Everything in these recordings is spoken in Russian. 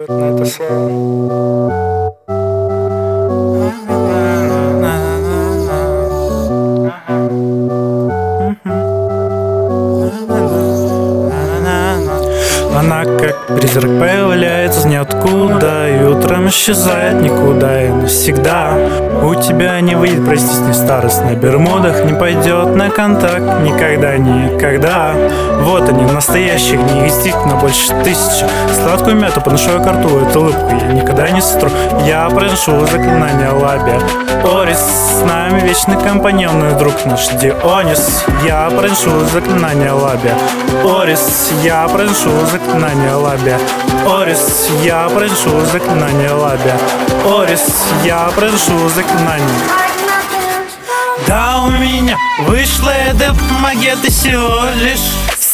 Она как призрак появляется из ниоткуда И утром исчезает никуда и навсегда. У тебя не выйдет простить не старость на бермудах Не пойдет на контакт никогда, никогда. Вот они, настоящие гнии, действительно больше тысячи. Сладкую мяту подношу я к рту, эту улыбку я никогда не сотру Я произношу заклинание лабия Орис, с нами вечный компаньон и друг наш Дионис. Я произношу заклинание лабия Орис, я произношу заклинание лабия Орис, я произношу заклинание лабия Орис, я произношу заклинание да, у меня вышла магета всего лишь.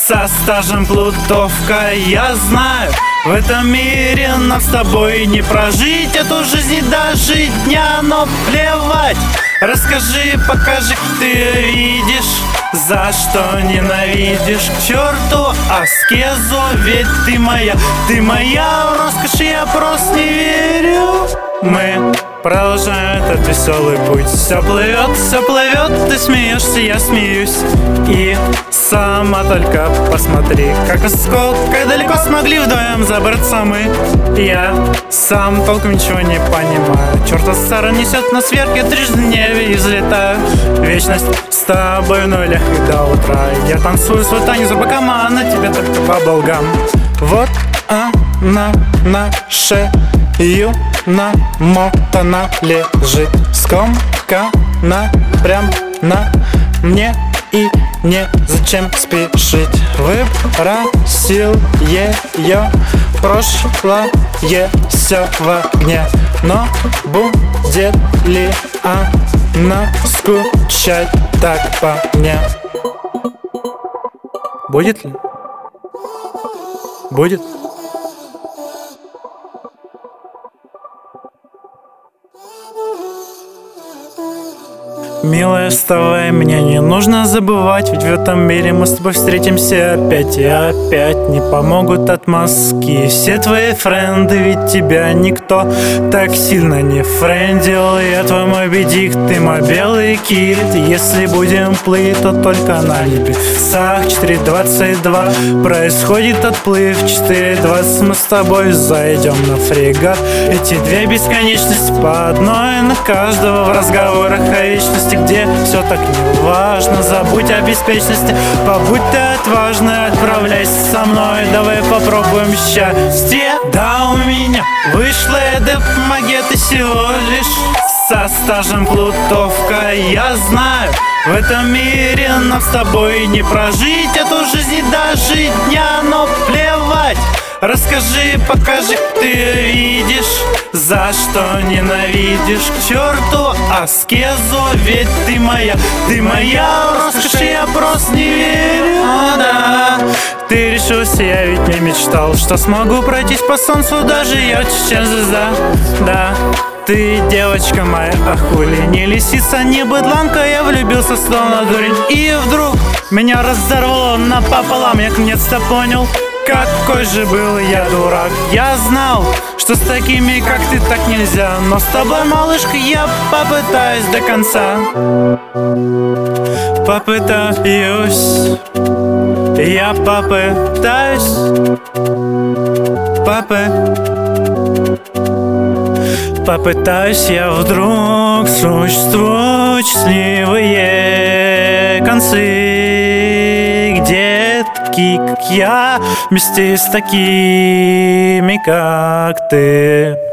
Со стажем плутовка Я знаю, в этом мире нам с тобой не прожить Эту жизнь и дожить дня, но плевать Расскажи, покажи, ты видишь За что ненавидишь. К черту аскезу Ведь ты моя, ты моя роскошь, я просто не верю. Мы продолжаем этот веселый путь. Все плывет, все плывет, ты смеешься, я смеюсь. И сама только посмотри Как как далеко смогли вдвоем забраться мы Я сам толком ничего не понимаю. Черта Сара несет нас вверх, я трижды не излетаю. Вечность с тобой в нулях и до утра. Я танцую свой танец за бокам, а на тебе только по болгам Вот она наша Ю намотана лежит. Скомкана прям на мне И не зачем спешить Выбросил ее прошлое все в огне Но будет ли она скучать так по мне? Будет ли? Будет? Милая, вставай, мне не нужно забывать Ведь в этом мире мы с тобой встретимся опять И опять не помогут отмазки Все твои френды, ведь тебя никто так сильно не френдил. Я твой мой бедик, ты мой белый кит. Если будем плыть, то только на небесах. 4.22 происходит отплыв. 4.20 мы с тобой зайдем на фрегат. Эти две бесконечности по одной на каждого в разговорах о вечности где все так не важно Забудь о беспечности, побудь ты отважной Отправляйся со мной, давай попробуем счастье. Да, у меня вышла эта магета всего лишь со стажем плутовка. Я знаю, в этом мире нам с тобой не прожить. Эту жизнь дожить дня, но плевать. Расскажи, покажи, ты видишь За что ненавидишь? К черту аскезу Ведь ты моя, ты моя роскошь Я просто не верю, О, да. Ты решился, я ведь не мечтал Что смогу пройтись по солнцу даже ярче, чем звезда Да, ты девочка моя, а хули Не лисица, не быдланка, я влюбился словно дурень. И вдруг меня разорвало напополам Я наконец-то понял, какой же был я дурак? Я знал, что с такими, как ты, так нельзя. Но с тобой, малышка, я попытаюсь до конца. Попытаюсь. Я попытаюсь. Папы Попытаюсь я вдруг Существуют счастливые концы. Как я Вместе с такими, как ты